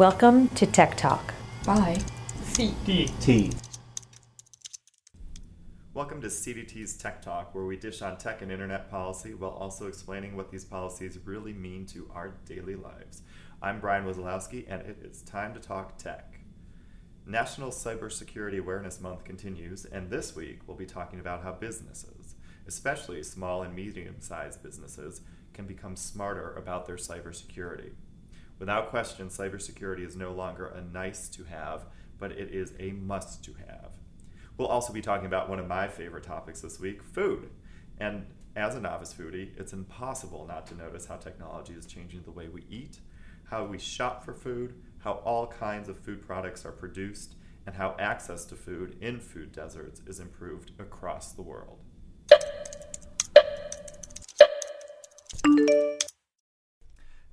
Welcome to Tech Talk. Bye. C. D. T. Welcome to CDT's Tech Talk, where we dish on tech and internet policy while also explaining what these policies really mean to our daily lives. I'm Brian Wesolowski, and it is time to talk tech. National Cybersecurity Awareness Month continues, and this week we'll be talking about how businesses, especially small and medium sized businesses, can become smarter about their cybersecurity. Without question, cybersecurity is no longer a nice to have, but it is a must to have. We'll also be talking about one of my favorite topics this week food. And as a novice foodie, it's impossible not to notice how technology is changing the way we eat, how we shop for food, how all kinds of food products are produced, and how access to food in food deserts is improved across the world.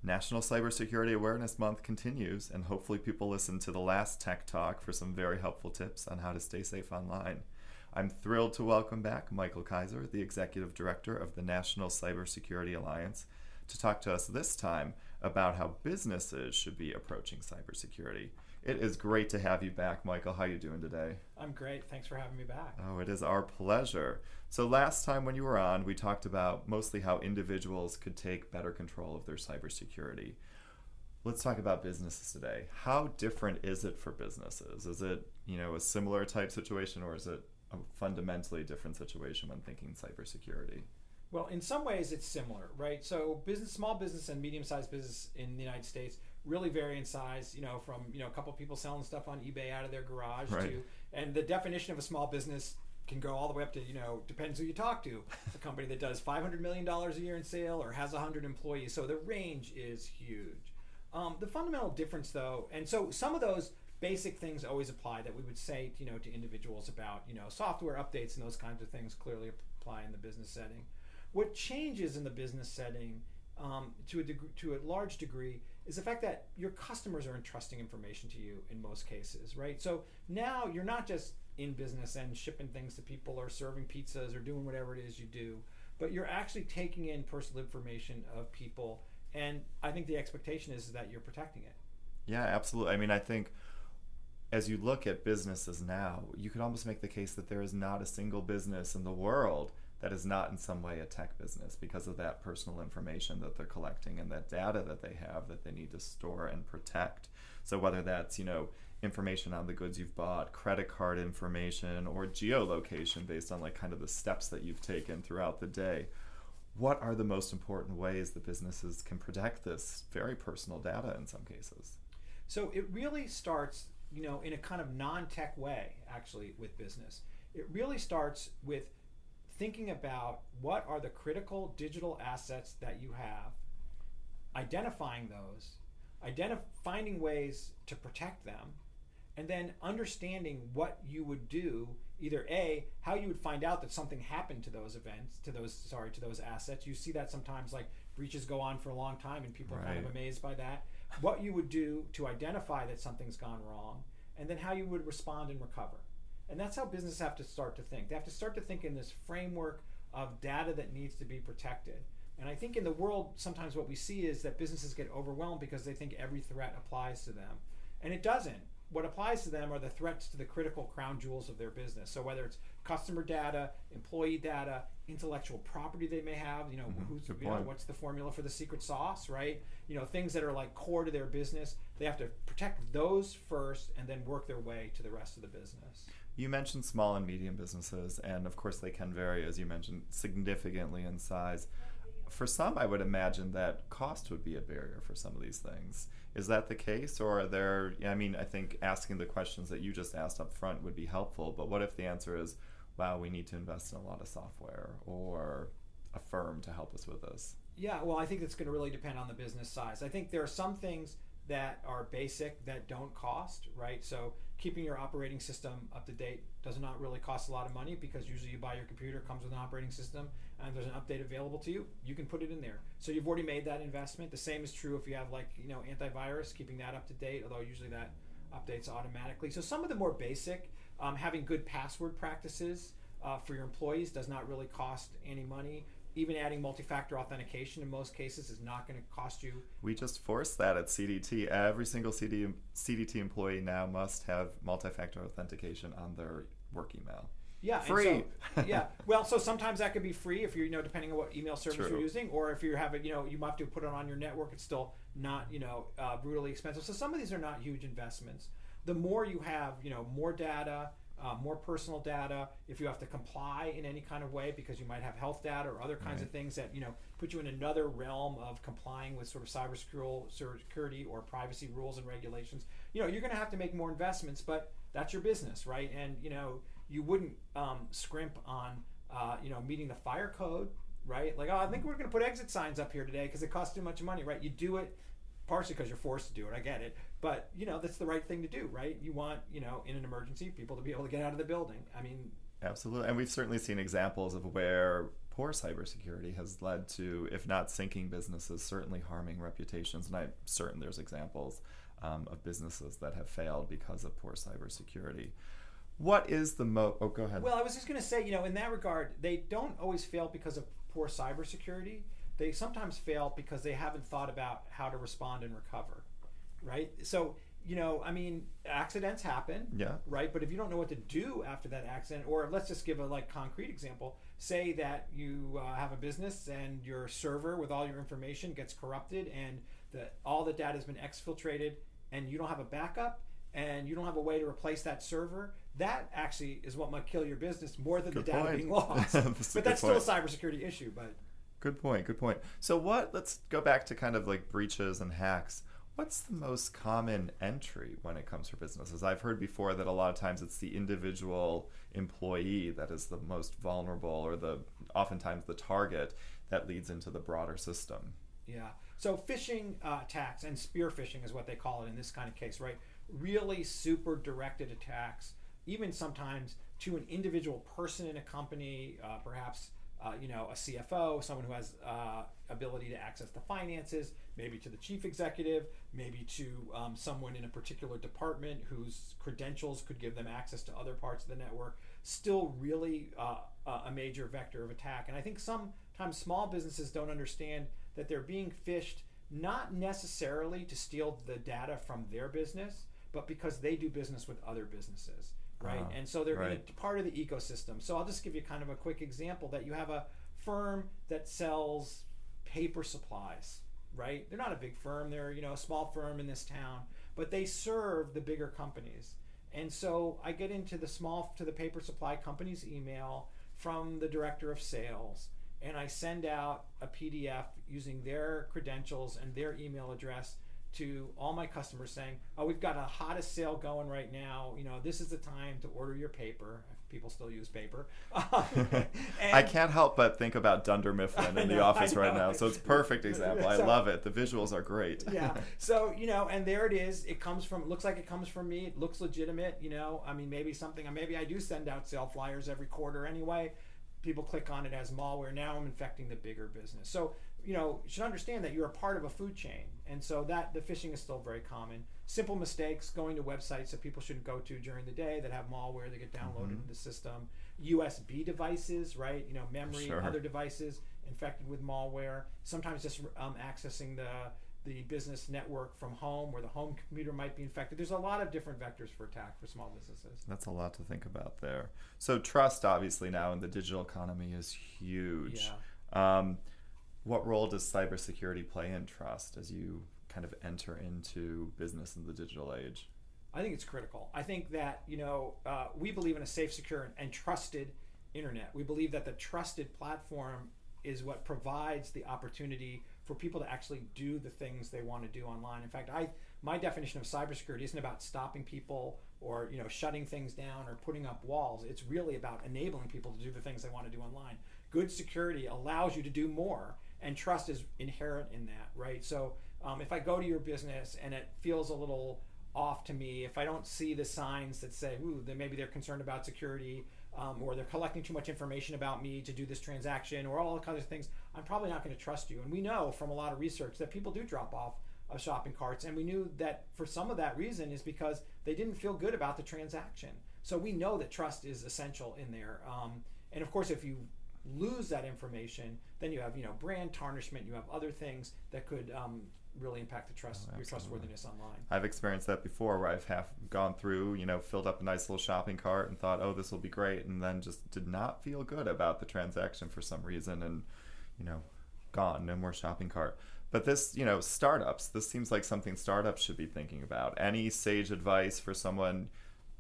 National Cybersecurity Awareness Month continues, and hopefully, people listen to the last Tech Talk for some very helpful tips on how to stay safe online. I'm thrilled to welcome back Michael Kaiser, the Executive Director of the National Cybersecurity Alliance, to talk to us this time about how businesses should be approaching cybersecurity. It is great to have you back, Michael. How are you doing today? I'm great. Thanks for having me back. Oh, it is our pleasure. So, last time when you were on, we talked about mostly how individuals could take better control of their cybersecurity. Let's talk about businesses today. How different is it for businesses? Is it, you know, a similar type situation or is it a fundamentally different situation when thinking cybersecurity? Well, in some ways, it's similar, right? So, business, small business, and medium-sized business in the United States really vary in size. You know, from you know a couple of people selling stuff on eBay out of their garage Right. to, and the definition of a small business can go all the way up to you know depends who you talk to. A company that does 500 million dollars a year in sale or has 100 employees. So the range is huge. Um, the fundamental difference, though, and so some of those basic things always apply that we would say, you know, to individuals about, you know, software updates and those kinds of things clearly apply in the business setting. What changes in the business setting, um, to a deg- to a large degree, is the fact that your customers are entrusting information to you in most cases, right? So now you're not just in business and shipping things to people or serving pizzas or doing whatever it is you do, but you're actually taking in personal information of people. And I think the expectation is that you're protecting it. Yeah, absolutely. I mean, I think as you look at businesses now, you could almost make the case that there is not a single business in the world that is not in some way a tech business because of that personal information that they're collecting and that data that they have that they need to store and protect. So whether that's, you know, information on the goods you've bought, credit card information, or geolocation based on like kind of the steps that you've taken throughout the day. What are the most important ways that businesses can protect this very personal data in some cases? So it really starts, you know, in a kind of non-tech way, actually, with business. It really starts with thinking about what are the critical digital assets that you have, identifying those, identif- finding ways to protect them, and then understanding what you would do either a how you would find out that something happened to those events to those sorry to those assets. You see that sometimes like breaches go on for a long time and people are kind of amazed by that. What you would do to identify that something's gone wrong and then how you would respond and recover and that's how businesses have to start to think they have to start to think in this framework of data that needs to be protected and i think in the world sometimes what we see is that businesses get overwhelmed because they think every threat applies to them and it doesn't what applies to them are the threats to the critical crown jewels of their business. So whether it's customer data, employee data, intellectual property they may have, you know, mm-hmm. who's you know, what's the formula for the secret sauce, right? You know, things that are like core to their business, they have to protect those first and then work their way to the rest of the business. You mentioned small and medium businesses, and of course, they can vary, as you mentioned, significantly in size. For some, I would imagine that cost would be a barrier for some of these things. Is that the case, or are there? I mean, I think asking the questions that you just asked up front would be helpful. But what if the answer is, "Wow, we need to invest in a lot of software or a firm to help us with this"? Yeah, well, I think it's going to really depend on the business size. I think there are some things that are basic that don't cost, right? So keeping your operating system up to date does not really cost a lot of money because usually you buy your computer comes with an operating system and there's an update available to you, you can put it in there. So you've already made that investment. The same is true if you have like, you know, antivirus, keeping that up to date, although usually that updates automatically. So some of the more basic, um, having good password practices uh, for your employees does not really cost any money even adding multi-factor authentication in most cases is not going to cost you. We just forced that at CDT. Every single CD, CDT employee now must have multi-factor authentication on their work email. Yeah, free. So, yeah, well, so sometimes that could be free if you're, you know, depending on what email service True. you're using, or if you have it, you know, you might have to put it on your network. It's still not, you know, uh, brutally expensive. So some of these are not huge investments. The more you have, you know, more data, uh, more personal data. If you have to comply in any kind of way because you might have health data or other kinds of things that you know put you in another realm of complying with sort of cybersecurity security or privacy rules and regulations, you know, you're going to have to make more investments. But that's your business, right? And you know, you wouldn't um, scrimp on uh, you know meeting the fire code, right? Like, oh, I think we're going to put exit signs up here today because it costs too much money, right? You do it partially because you're forced to do it. I get it, but you know that's the right thing to do, right? You want you know in an emergency people to be able to get out of the building. I mean, Absolutely. And we've certainly seen examples of where poor cybersecurity has led to, if not sinking businesses, certainly harming reputations. And I'm certain there's examples um, of businesses that have failed because of poor cybersecurity. What is the mo? Oh, go ahead. well, I was just going to say, you know, in that regard, they don't always fail because of poor cybersecurity. They sometimes fail because they haven't thought about how to respond and recover, right? So, you know, I mean, accidents happen. yeah. right? But if you don't know what to do after that accident, or let's just give a like concrete example. Say that you uh, have a business and your server with all your information gets corrupted, and the all the data has been exfiltrated, and you don't have a backup, and you don't have a way to replace that server. That actually is what might kill your business more than Good the data point. being lost. That's but that's point. still a cybersecurity issue. But Good point. Good point. So, what? Let's go back to kind of like breaches and hacks. What's the most common entry when it comes for businesses? I've heard before that a lot of times it's the individual employee that is the most vulnerable, or the oftentimes the target that leads into the broader system. Yeah. So phishing uh, attacks and spear phishing is what they call it in this kind of case, right? Really super directed attacks, even sometimes to an individual person in a company, uh, perhaps uh, you know a CFO, someone who has uh, ability to access the finances, maybe to the chief executive, maybe to um, someone in a particular department whose credentials could give them access to other parts of the network. Still, really uh, a major vector of attack, and I think sometimes small businesses don't understand that they're being phished not necessarily to steal the data from their business, but because they do business with other businesses, right? Ah, and so they're right. a part of the ecosystem. So I'll just give you kind of a quick example that you have a firm that sells paper supplies, right? They're not a big firm, they're, you know, a small firm in this town, but they serve the bigger companies. And so I get into the small to the paper supply company's email from the director of sales and I send out a PDF using their credentials and their email address to all my customers saying, "Oh, we've got a hottest sale going right now. You know, this is the time to order your paper. People still use paper." I can't help but think about Dunder Mifflin in the know, I office right now. So it's a perfect example. I love it. The visuals are great. yeah. So you know, and there it is. It comes from. It looks like it comes from me. It looks legitimate. You know, I mean, maybe something. Maybe I do send out sale flyers every quarter anyway. People click on it as malware. Now I'm infecting the bigger business. So you know, you should understand that you're a part of a food chain, and so that the phishing is still very common. Simple mistakes going to websites that people shouldn't go to during the day that have malware that get downloaded Mhm. into the system. USB devices, right? You know, memory, Sure. other devices infected with malware. Sometimes just um, accessing the the business network from home, where the home computer might be infected. There's a lot of different vectors for attack for small businesses. That's a lot to think about there. So trust, obviously, now in the digital economy is huge. Yeah. Um, what role does cybersecurity play in trust as you kind of enter into business in the digital age? I think it's critical. I think that you know uh, we believe in a safe, secure, and trusted internet. We believe that the trusted platform is what provides the opportunity for people to actually do the things they want to do online. In fact, I my definition of cybersecurity isn't about stopping people or you know shutting things down or putting up walls. It's really about enabling people to do the things they want to do online. Good security allows you to do more, and trust is inherent in that, right? So um, if I go to your business and it feels a little off to me, if I don't see the signs that say, "Ooh," then maybe they're concerned about security, um, or they're collecting too much information about me to do this transaction, or all kinds of things, I'm probably not going to trust you. And we know from a lot of research that people do drop off of shopping carts, and we knew that for some of that reason is because they didn't feel good about the transaction. So we know that trust is essential in there. Um, and of course, if you lose that information, then you have you know brand tarnishment. You have other things that could um, really impact the trust, Oh, your trustworthiness online. I've experienced that before where I've half gone through, you know, filled up a nice little shopping cart and thought, oh, this will be great. And then just did not feel good about the transaction for some reason. And, you know, gone, no more shopping cart. But this, you know, startups, this seems like something startups should be thinking about. Any sage advice for someone,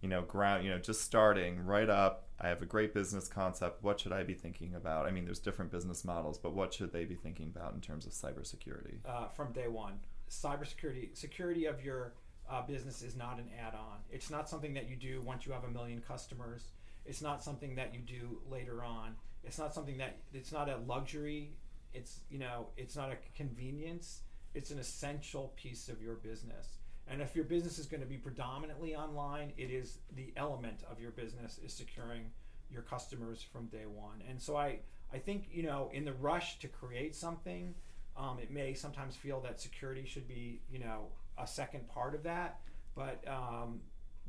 you know, ground, you know, just starting right up. I have a great business concept. What should I be thinking about? I mean, there's different business models, but what should they be thinking about in terms of cybersecurity? uh, from day one. Cybersecurity, security of your uh, business is not an add-on. It's not something that you do once you have a million customers. It's not something that you do later on. It's not something that it's not a luxury. It's you know it's not a convenience. It's an essential piece of your business. And if your business is going to be predominantly online, it is the element of your business is securing your customers from day one. And so I, I think you know in the rush to create something, um, it may sometimes feel that security should be you know a second part of that, but um,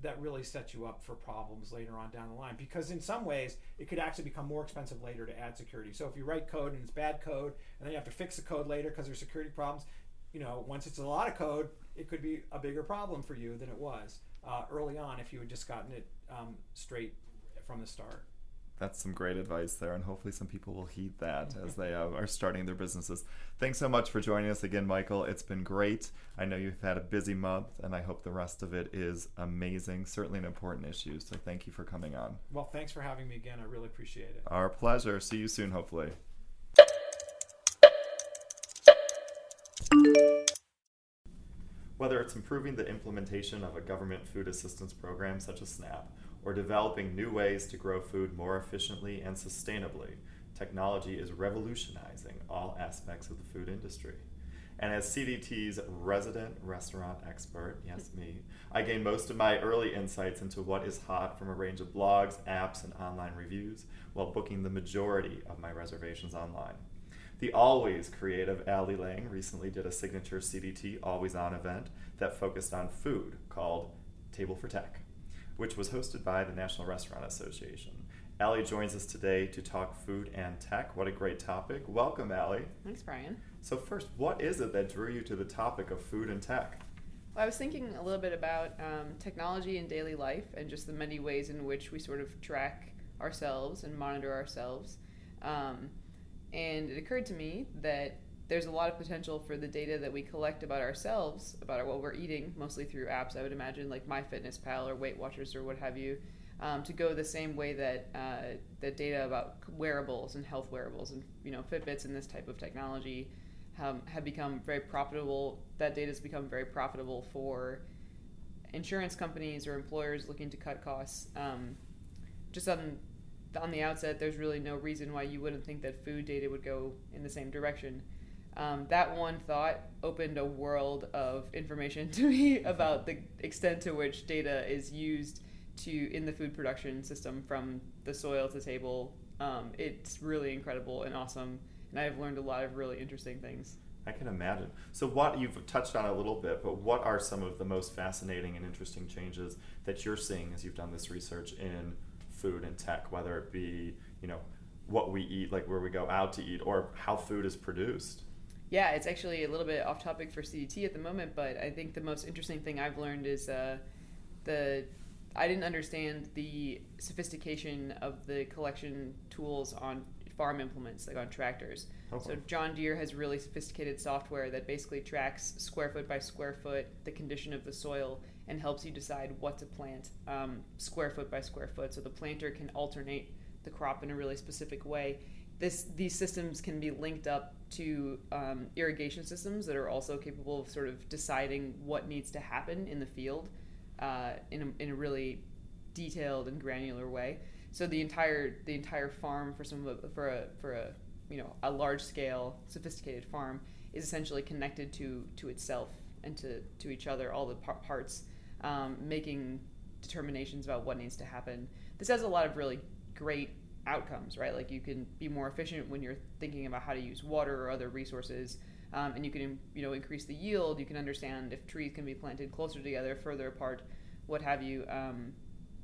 that really sets you up for problems later on down the line because in some ways it could actually become more expensive later to add security. So if you write code and it's bad code, and then you have to fix the code later because there's security problems, you know once it's a lot of code, it could be a bigger problem for you than it was uh, early on if you had just gotten it um, straight from the start. That's some great advice there, and hopefully some people will heed that as they uh, are starting their businesses. Thanks so much for joining us again, Michael. It's been great. I know you've had a busy month, and I hope the rest of it is amazing. Certainly an important issue, so thank you for coming on. Well, thanks for having me again. I really appreciate it. Our pleasure. See you soon, hopefully. Whether it's improving the implementation of a government food assistance program such as SNAP, or developing new ways to grow food more efficiently and sustainably, technology is revolutionizing all aspects of the food industry. And as CDT's resident restaurant expert, yes, me, I gain most of my early insights into what is hot from a range of blogs, apps, and online reviews while booking the majority of my reservations online. The always creative Allie Lang recently did a signature CDT always on event that focused on food called Table for Tech, which was hosted by the National Restaurant Association. Allie joins us today to talk food and tech. What a great topic. Welcome, Allie. Thanks, Brian. So, first, what is it that drew you to the topic of food and tech? Well, I was thinking a little bit about um, technology in daily life and just the many ways in which we sort of track ourselves and monitor ourselves. Um, and it occurred to me that there's a lot of potential for the data that we collect about ourselves, about what we're eating, mostly through apps, I would imagine, like MyFitnessPal or Weight Watchers or what have you, um, to go the same way that uh, that data about wearables and health wearables and you know Fitbits and this type of technology um, have become very profitable. That data has become very profitable for insurance companies or employers looking to cut costs. Um, just on on the outset, there's really no reason why you wouldn't think that food data would go in the same direction. Um, that one thought opened a world of information to me about the extent to which data is used to in the food production system from the soil to table. Um, it's really incredible and awesome, and I've learned a lot of really interesting things. I can imagine. So, what you've touched on a little bit, but what are some of the most fascinating and interesting changes that you're seeing as you've done this research in food and tech, whether it be, you know, what we eat, like where we go out to eat, or how food is produced? Yeah, it's actually a little bit off topic for CDT at the moment, but I think the most interesting thing I've learned is uh, the I didn't understand the sophistication of the collection tools on farm implements, like on tractors. Okay. So John Deere has really sophisticated software that basically tracks square foot by square foot the condition of the soil and helps you decide what to plant um, square foot by square foot. So the planter can alternate the crop in a really specific way. This these systems can be linked up to um, irrigation systems that are also capable of sort of deciding what needs to happen in the field uh, in a, in a really detailed and granular way. So the entire the entire farm for some of a, for a for a you know a large scale sophisticated farm is essentially connected to to itself and to to each other all the par- parts um, making determinations about what needs to happen. This has a lot of really great outcomes, right? Like you can be more efficient when you're thinking about how to use water or other resources, um, and you can you know increase the yield. You can understand if trees can be planted closer together, further apart, what have you. Um,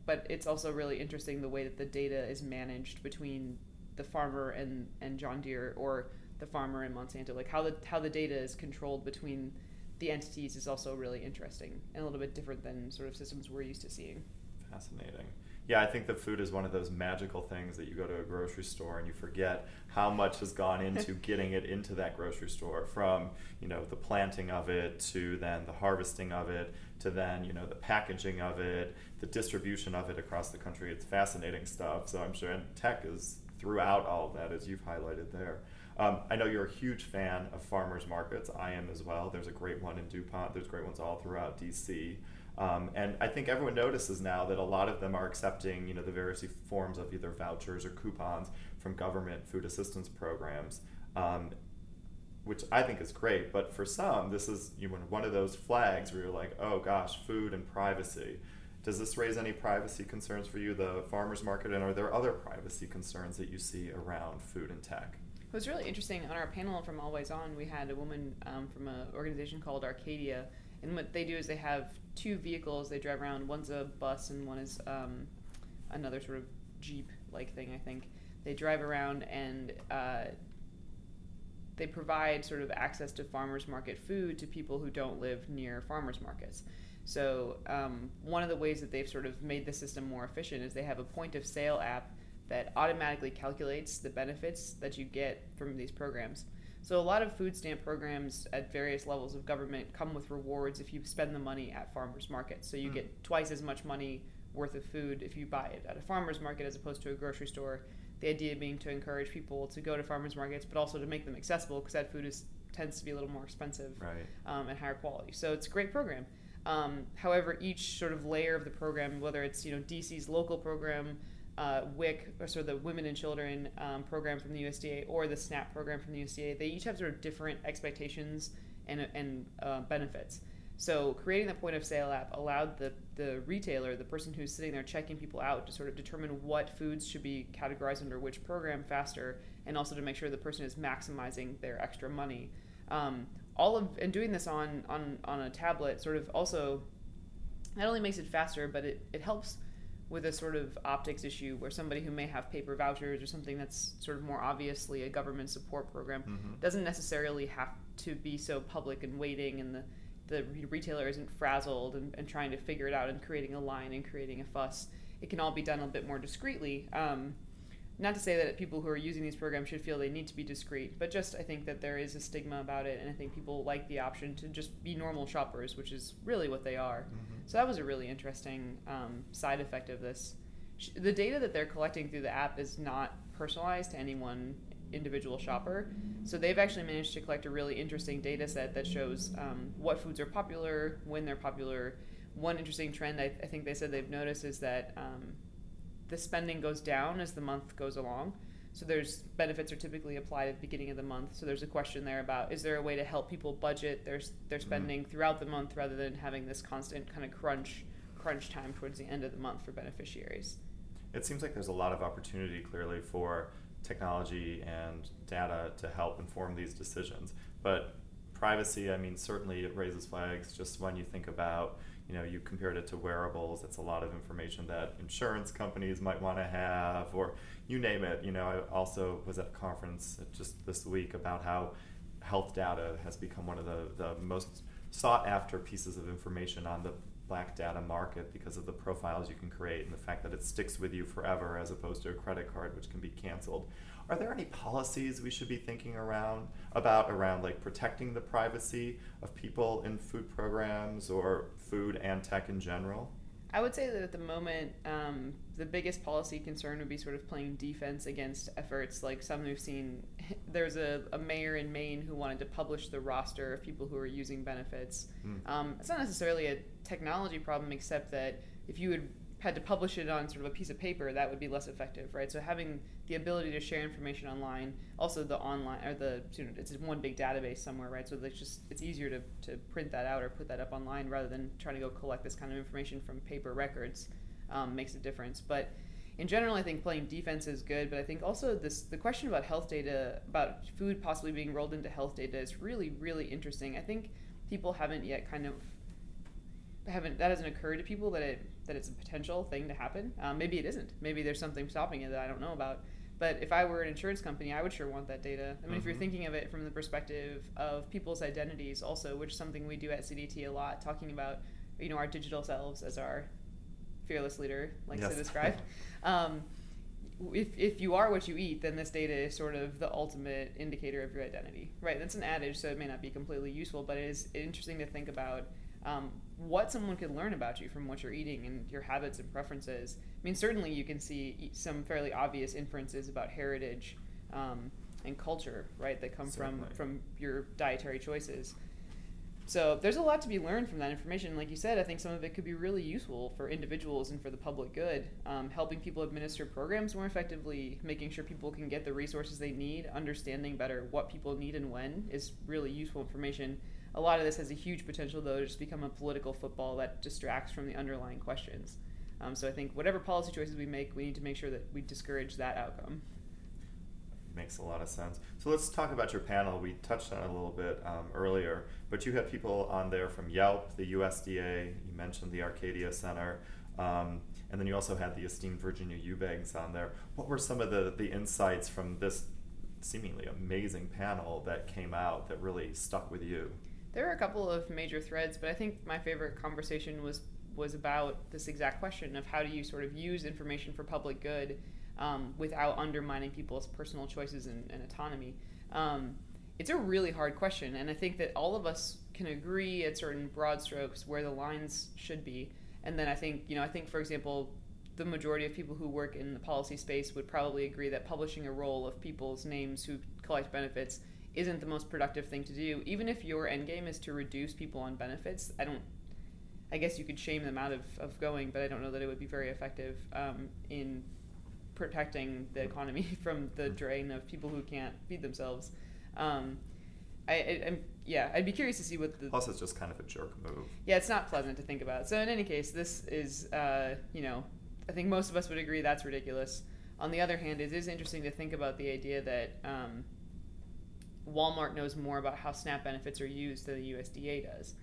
but it's also really interesting the way that the data is managed between the farmer and and John Deere or the farmer and Monsanto. Like how the how the data is controlled between the entities is also really interesting and a little bit different than sort of systems we're used to seeing. Fascinating. Yeah, I think the food is one of those magical things that you go to a grocery store and you forget how much has gone into getting it into that grocery store from, you know, the planting of it to then the harvesting of it to then, you know, the packaging of it, the distribution of it across the country. It's fascinating stuff. So I'm sure and tech is throughout all of that as you've highlighted there. Um, I know you're a huge fan of farmers markets. I am as well. There's a great one in DuPont. There's great ones all throughout DC. Um, and I think everyone notices now that a lot of them are accepting, you know, the various forms of either vouchers or coupons from government food assistance programs, um, which I think is great. But for some, this is you know, one of those flags where you're like, oh gosh, food and privacy. Does this raise any privacy concerns for you, the farmers market, and are there other privacy concerns that you see around food and tech? It was really interesting on our panel from Always On. We had a woman um, from an organization called Arcadia, and what they do is they have two vehicles they drive around. One's a bus, and one is um, another sort of jeep-like thing. I think they drive around and uh, they provide sort of access to farmers market food to people who don't live near farmers markets. So um, one of the ways that they've sort of made the system more efficient is they have a point of sale app that automatically calculates the benefits that you get from these programs. So a lot of food stamp programs at various levels of government come with rewards if you spend the money at farmers markets. So you mm. get twice as much money worth of food if you buy it at a farmers market as opposed to a grocery store. The idea being to encourage people to go to farmers markets, but also to make them accessible because that food is tends to be a little more expensive right. um, and higher quality. So it's a great program. Um, however, each sort of layer of the program, whether it's you know DC's local program, uh, WIC, or sort of the Women and Children um, program from the USDA, or the SNAP program from the USDA, they each have sort of different expectations and, and uh, benefits. So creating the point of sale app allowed the, the retailer, the person who's sitting there checking people out, to sort of determine what foods should be categorized under which program faster, and also to make sure the person is maximizing their extra money. Um, all of and doing this on on on a tablet sort of also not only makes it faster, but it, it helps with a sort of optics issue where somebody who may have paper vouchers or something that's sort of more obviously a government support program mm-hmm. doesn't necessarily have to be so public and waiting and the the retailer isn't frazzled and, and trying to figure it out and creating a line and creating a fuss. It can all be done a bit more discreetly. Um, not to say that people who are using these programs should feel they need to be discreet, but just I think that there is a stigma about it, and I think people like the option to just be normal shoppers, which is really what they are. Mm-hmm. So that was a really interesting um, side effect of this. The data that they're collecting through the app is not personalized to any one individual shopper. So they've actually managed to collect a really interesting data set that shows um, what foods are popular, when they're popular. One interesting trend I, I think they said they've noticed is that um, the spending goes down as the month goes along. So there's benefits are typically applied at the beginning of the month. So there's a question there about is there a way to help people budget their their mm-hmm. spending mm-hmm. throughout the month rather than having this constant kind of crunch crunch time towards the end of the month for beneficiaries. It seems like there's a lot of opportunity clearly for technology and data to help inform these decisions. But privacy, I mean, certainly it raises flags just when you think about you know you compared it to wearables it's a lot of information that insurance companies might want to have or you name it you know i also was at a conference just this week about how health data has become one of the, the most sought after pieces of information on the black data market because of the profiles you can create and the fact that it sticks with you forever as opposed to a credit card which can be canceled are there any policies we should be thinking around about around like protecting the privacy of people in food programs or food and tech in general? I would say that at the moment, um, the biggest policy concern would be sort of playing defense against efforts like some we've seen. There's a, a mayor in Maine who wanted to publish the roster of people who are using benefits. Mm. Um, it's not necessarily a technology problem, except that if you had had to publish it on sort of a piece of paper, that would be less effective, right? So having the ability to share information online, also the online or the you know, it's one big database somewhere, right? So it's just it's easier to, to print that out or put that up online rather than trying to go collect this kind of information from paper records um, makes a difference. But in general, I think playing defense is good, but I think also this the question about health data, about food possibly being rolled into health data, is really really interesting. I think people haven't yet kind of haven't that hasn't occurred to people that it that it's a potential thing to happen. Um, maybe it isn't. Maybe there's something stopping it that I don't know about. But if I were an insurance company, I would sure want that data. I mean, if you're Mhm. thinking of it from the perspective of people's identities, also, which is something we do at CDT a lot, talking about you know our digital selves as our fearless leader likes Yes. to describe. um, if, if you are what you eat, then this data is sort of the ultimate indicator of your identity, right? That's an adage, so it may not be completely useful, but it is interesting to think about um, what someone could learn about you from what you're eating and your habits and preferences. I mean, certainly you can see some fairly obvious inferences about heritage um, and culture, right, that come Certainly. from from your dietary choices. So there's a lot to be learned from that information. Like you said, I think some of it could be really useful for individuals and for the public good, um, helping people administer programs more effectively, making sure people can get the resources they need, understanding better what people need and when is really useful information. A lot of this has a huge potential, though, to just become a political football that distracts from the underlying questions. Um, so I think whatever policy choices we make, we need to make sure that we discourage that outcome. Makes a lot of sense. So let's talk about your panel. We touched on it a little bit um, earlier, but you had people on there from Yelp, the USDA. You mentioned the Arcadia Center, um, and then you also had the esteemed Virginia Eubanks on there. What were some of the the insights from this seemingly amazing panel that came out that really stuck with you? There were a couple of major threads, but I think my favorite conversation was was about this exact question of how do you sort of use information for public good um, without undermining people's personal choices and, and autonomy. Um, it's a really hard question, and I think that all of us can agree at certain broad strokes where the lines should be. And then I think, you know, I think for example, the majority of people who work in the policy space would probably agree that publishing a roll of people's names who collect benefits isn't the most productive thing to do. Even if your end game is to reduce people on benefits, I don't. I guess you could shame them out of, of going, but I don't know that it would be very effective um, in protecting the economy from the drain of people who can't feed themselves. Um, I, I, I'm yeah, I'd be curious to see what the Plus, it's just kind of a jerk move. yeah, it's not pleasant to think about. So in any case, this is, uh, you know, I think most of us would agree that's ridiculous. On the other hand, it is interesting to think about the idea that um, Walmart knows more about how SNAP benefits are used than the USDA does.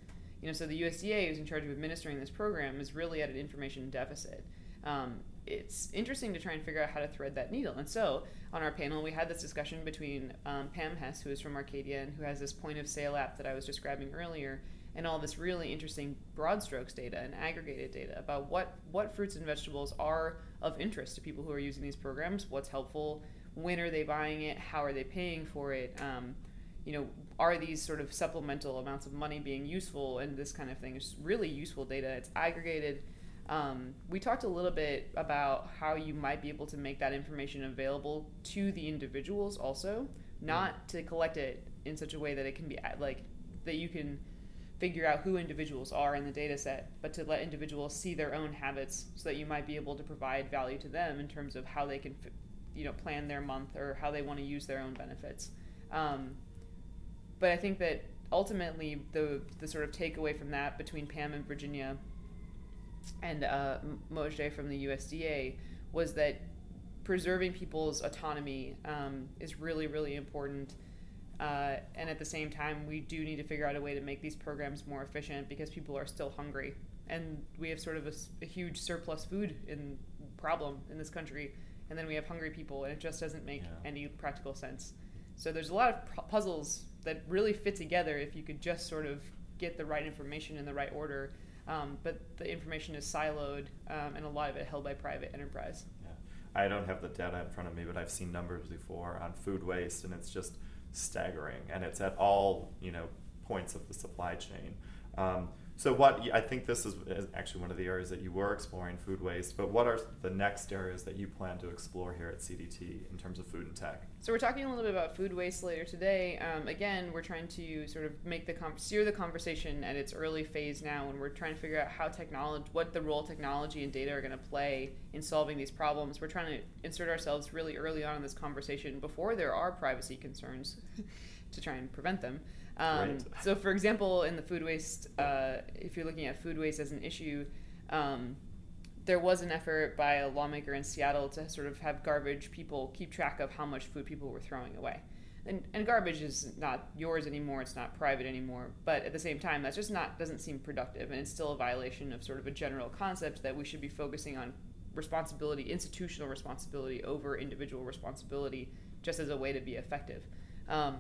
You know, so the USDA, who's in charge of administering this program, is really at an information deficit. Um, it's interesting to try and figure out how to thread that needle. And so, on our panel, we had this discussion between um, Pam Hess, who is from Arcadia and who has this point of sale app that I was describing earlier, and all this really interesting broad strokes data and aggregated data about what, what fruits and vegetables are of interest to people who are using these programs, what's helpful, when are they buying it, how are they paying for it, um, you know, are these sort of supplemental amounts of money being useful, and this kind of thing is really useful data. It's aggregated. Um, we talked a little bit about how you might be able to make that information available to the individuals also, not to collect it in such a way that it can be like that you can figure out who individuals are in the data set, but to let individuals see their own habits so that you might be able to provide value to them in terms of how they can, fi- you know, plan their month or how they want to use their own benefits. Um, but I think that ultimately the the sort of takeaway from that between Pam and Virginia and uh, M- from the USDA was that preserving people's autonomy um, is really really important. Uh, and at the same time, we do need to figure out a way to make these programs more efficient because people are still hungry, and we have sort of a huge surplus food in problem in this country, and then we have hungry people, and it just doesn't make Yeah. any practical sense. So there's a lot of pu- puzzles that really fit together if you could just sort of get the right information in the right order. Um, but the information is siloed, um, and a lot of it held by private enterprise. Yeah. I don't have the data in front of me, but I've seen numbers before on food waste, and it's just staggering, and it's at all you know points of the supply chain. Um, so, what I think this is, actually one of the areas that you were exploring food waste. But what are the next areas that you plan to explore here at CDT in terms of food and tech? So we're talking a little bit about food waste later today. Um, again, we're trying to sort of make the com- steer the conversation at its early phase now, and we're trying to figure out how technology, what the role technology and data are going to play in solving these problems. We're trying to insert ourselves really early on in this conversation before there are privacy concerns to try and prevent them. Um, Right. So, for example, in the food waste, uh, if you're looking at food waste as an issue. Um, there was an effort by a lawmaker in Seattle to sort of have garbage people keep track of how much food people were throwing away. And, and garbage is not yours anymore, it's not private anymore. But at the same time, that's just not doesn't seem productive, and it's still a violation of sort of a general concept that we should be focusing on responsibility, institutional responsibility over individual responsibility, just as a way to be effective. Um,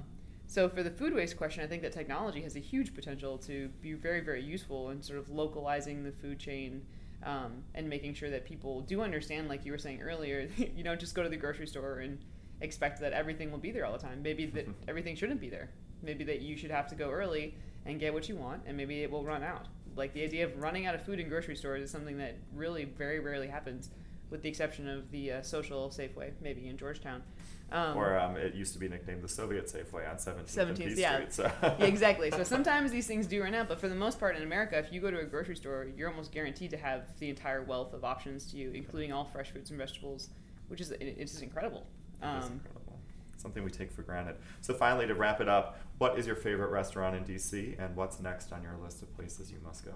so for the food waste question, I think that technology has a huge potential to be very, very useful in sort of localizing the food chain um, and making sure that people do understand, like you were saying earlier, you don't just go to the grocery store and expect that everything will be there all the time. Maybe that everything shouldn't be there. Maybe that you should have to go early and get what you want, and maybe it will run out. Like the idea of running out of food in grocery stores is something that really very rarely happens, with the exception of the uh, social Safeway, maybe in Georgetown. Um, or um, it used to be nicknamed the Soviet Safeway on 17th, 17th yeah. Street. So. yeah, exactly. So sometimes these things do run out, but for the most part in America, if you go to a grocery store, you're almost guaranteed to have the entire wealth of options to you, including all fresh fruits and vegetables, which is it's just incredible. Um, incredible. Something we take for granted. So finally, to wrap it up, what is your favorite restaurant in DC, and what's next on your list of places you must go?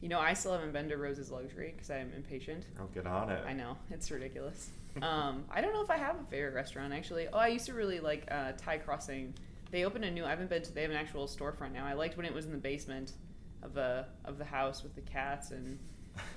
You know, I still haven't been to Rose's Luxury because I'm impatient. Oh, get on it. I know. It's ridiculous. um, I don't know if I have a favorite restaurant, actually. Oh, I used to really like uh, Thai Crossing. They opened a new, I haven't been to, they have an actual storefront now. I liked when it was in the basement of the, of the house with the cats and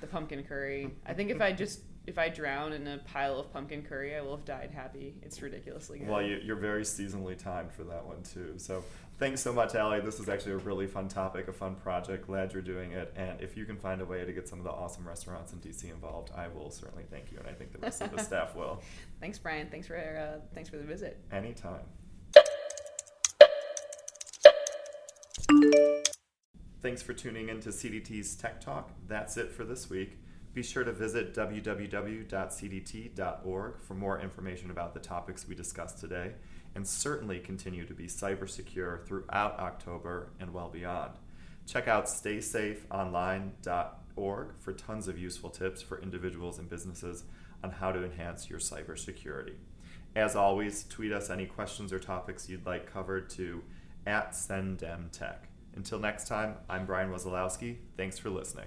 the pumpkin curry. I think if I just if I drown in a pile of pumpkin curry, I will have died happy. It's ridiculously good. Well, you, are very seasonally timed for that one too. So thanks so much, Allie. This is actually a really fun topic, a fun project. Glad you're doing it. And if you can find a way to get some of the awesome restaurants in DC involved, I will certainly thank you, and I think the rest of the staff will. Thanks, Brian. Thanks for uh, thanks for the visit. Anytime. Thanks for tuning in to CDT's Tech Talk. That's it for this week. Be sure to visit www.cdt.org for more information about the topics we discussed today, and certainly continue to be cyber secure throughout October and well beyond. Check out staysafeonline.org for tons of useful tips for individuals and businesses on how to enhance your cybersecurity. As always, tweet us any questions or topics you'd like covered to at CenDemTech. Until next time, I'm Brian Wesolowski. Thanks for listening.